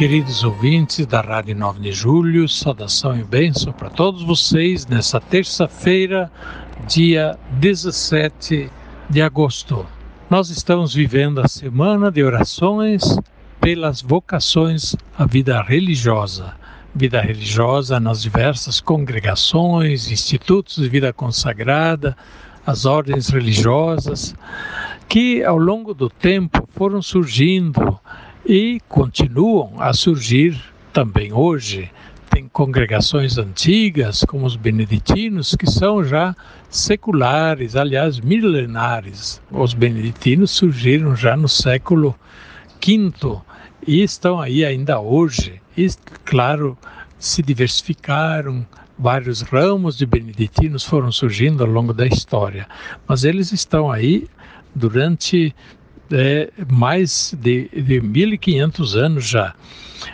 Queridos ouvintes da Rádio 9 de Julho, saudação e bênção para todos vocês nessa terça-feira, dia 17 de agosto. Nós estamos vivendo a semana de orações pelas vocações à vida religiosa. Vida religiosa nas diversas congregações, institutos de vida consagrada, as ordens religiosas, que ao longo do tempo foram surgindo e continuam a surgir também hoje. Tem congregações antigas, como os beneditinos, que são já seculares, aliás, milenares. Os beneditinos surgiram já no século V e estão aí ainda hoje. E, claro, se diversificaram, vários ramos de beneditinos foram surgindo ao longo da história, mas eles estão aí durante é, mais de, de 1.500 anos já.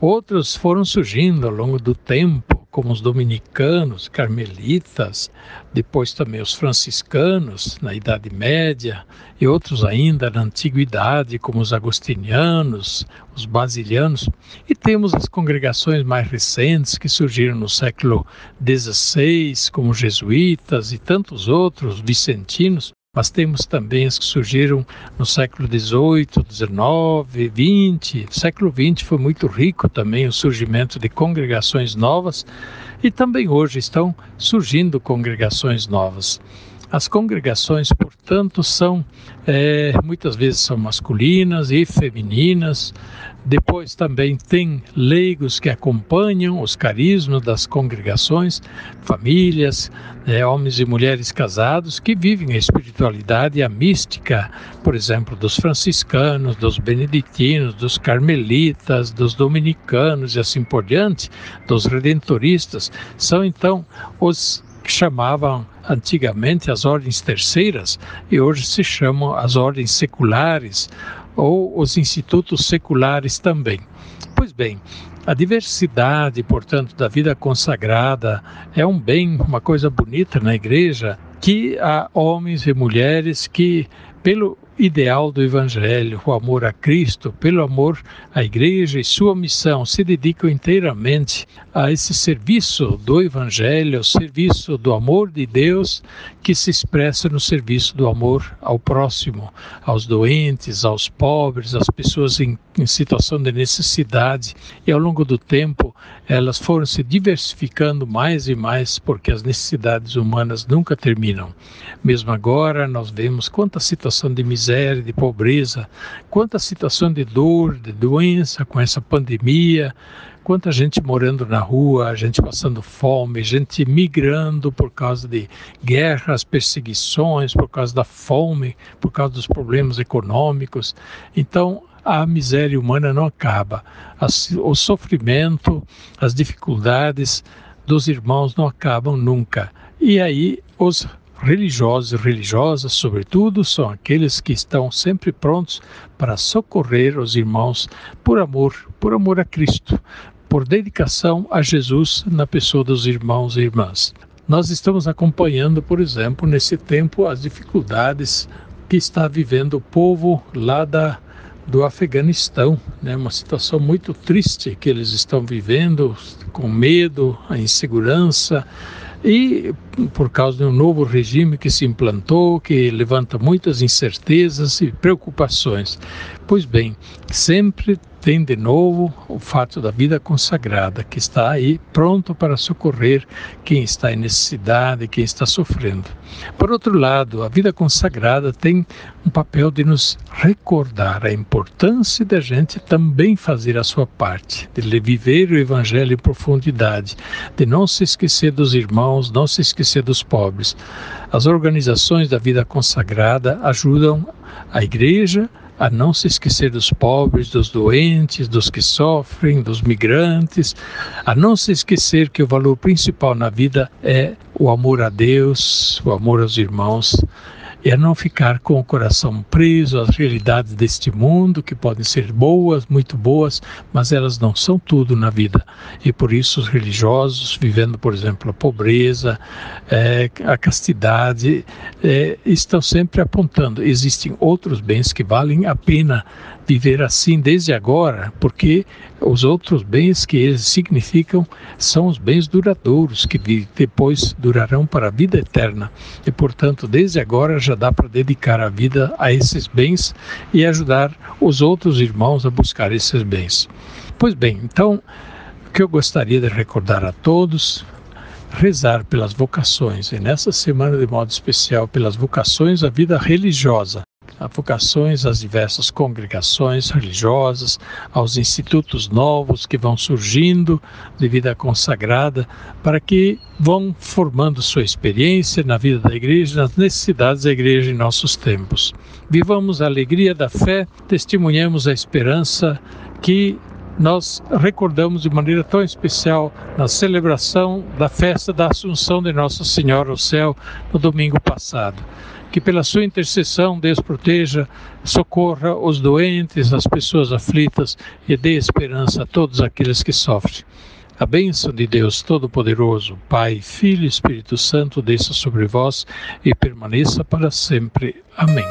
Outros foram surgindo ao longo do tempo, como os dominicanos, carmelitas, depois também os franciscanos na Idade Média, e outros ainda na Antiguidade, como os agostinianos, os basilianos. E temos as congregações mais recentes que surgiram no século XVI, como os jesuítas e tantos outros, vicentinos, mas temos também as que surgiram no século XVIII, XIX, XX. O século XX foi muito rico também o surgimento de congregações novas e também hoje estão surgindo congregações novas. As congregações, portanto, são é, muitas vezes são masculinas e femininas. Depois também tem leigos que acompanham os carismas das congregações, famílias, é, homens e mulheres casados que vivem a espiritualidade e a mística, por exemplo, dos franciscanos, dos beneditinos, dos carmelitas, dos dominicanos e assim por diante, dos redentoristas. São então os que chamavam antigamente as ordens terceiras e hoje se chamam as ordens seculares ou os institutos seculares também. Pois bem, a diversidade, portanto, da vida consagrada é um bem, uma coisa bonita na igreja, que há homens e mulheres que, pelo ideal do Evangelho, o amor a Cristo, pelo amor à Igreja e sua missão, se dedicam inteiramente a esse serviço do Evangelho, serviço do amor de Deus, que se expressa no serviço do amor ao próximo, aos doentes, aos pobres, às pessoas em, em situação de necessidade. E ao longo do tempo, elas foram se diversificando mais e mais, porque as necessidades humanas nunca terminam. Mesmo agora, nós vemos quanta situação de miséria miséria, de pobreza, quanta situação de dor, de doença com essa pandemia, quanta gente morando na rua, gente passando fome, gente migrando por causa de guerras, perseguições, por causa da fome, por causa dos problemas econômicos. Então, a miséria humana não acaba. o sofrimento, as dificuldades dos irmãos não acabam nunca. E aí os religiosos e religiosas, sobretudo, são aqueles que estão sempre prontos para socorrer os irmãos por amor, por amor a Cristo, por dedicação a Jesus na pessoa dos irmãos e irmãs. Nós estamos acompanhando, por exemplo, nesse tempo as dificuldades que está vivendo o povo lá da do Afeganistão, né? Uma situação muito triste que eles estão vivendo, com medo, a insegurança, e por causa de um novo regime que se implantou, que levanta muitas incertezas e preocupações. Pois bem, sempre tem de novo o fato da vida consagrada, que está aí pronto para socorrer quem está em necessidade, quem está sofrendo. Por outro lado, a vida consagrada tem um papel de nos recordar a importância da gente também fazer a sua parte, de viver o Evangelho em profundidade, de não se esquecer dos irmãos, não se esquecer dos pobres. As organizações da vida consagrada ajudam a Igreja a não se esquecer dos pobres, dos doentes, dos que sofrem, dos migrantes, a não se esquecer que o valor principal na vida é o amor a Deus, o amor aos irmãos é não ficar com o coração preso às realidades deste mundo, que podem ser boas, muito boas, mas elas não são tudo na vida. E por isso os religiosos, vivendo, por exemplo, a pobreza, é, a castidade, é, estão sempre apontando: existem outros bens que valem a pena viver assim desde agora, porque os outros bens que eles significam são os bens duradouros, que depois durarão para a vida eterna. E, portanto, desde agora já dá para dedicar a vida a esses bens e ajudar os outros irmãos a buscar esses bens. Pois bem, então, o que eu gostaria de recordar a todos rezar pelas vocações, e nessa semana de modo especial pelas vocações à vida religiosa, vocações às diversas congregações religiosas, aos institutos novos que vão surgindo de vida consagrada, para que vão formando sua experiência na vida da igreja, nas necessidades da igreja em nossos tempos. Vivamos a alegria da fé, testemunhemos a esperança que nós recordamos de maneira tão especial na celebração da festa da Assunção de Nossa Senhora ao céu no domingo passado que pela sua intercessão Deus proteja, socorra os doentes, as pessoas aflitas e dê esperança a todos aqueles que sofrem. A bênção de Deus Todo-Poderoso, Pai, Filho e Espírito Santo, desça sobre vós e permaneça para sempre. Amém.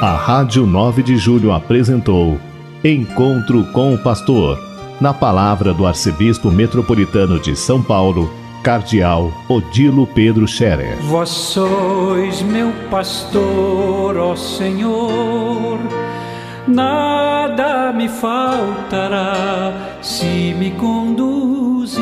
A Rádio 9 de Julho apresentou Encontro com o Pastor, na palavra do Arcebispo Metropolitano de São Paulo Cardeal Odilo Pedro Scherer. Vós sois meu pastor, ó Senhor, nada me faltará se me conduz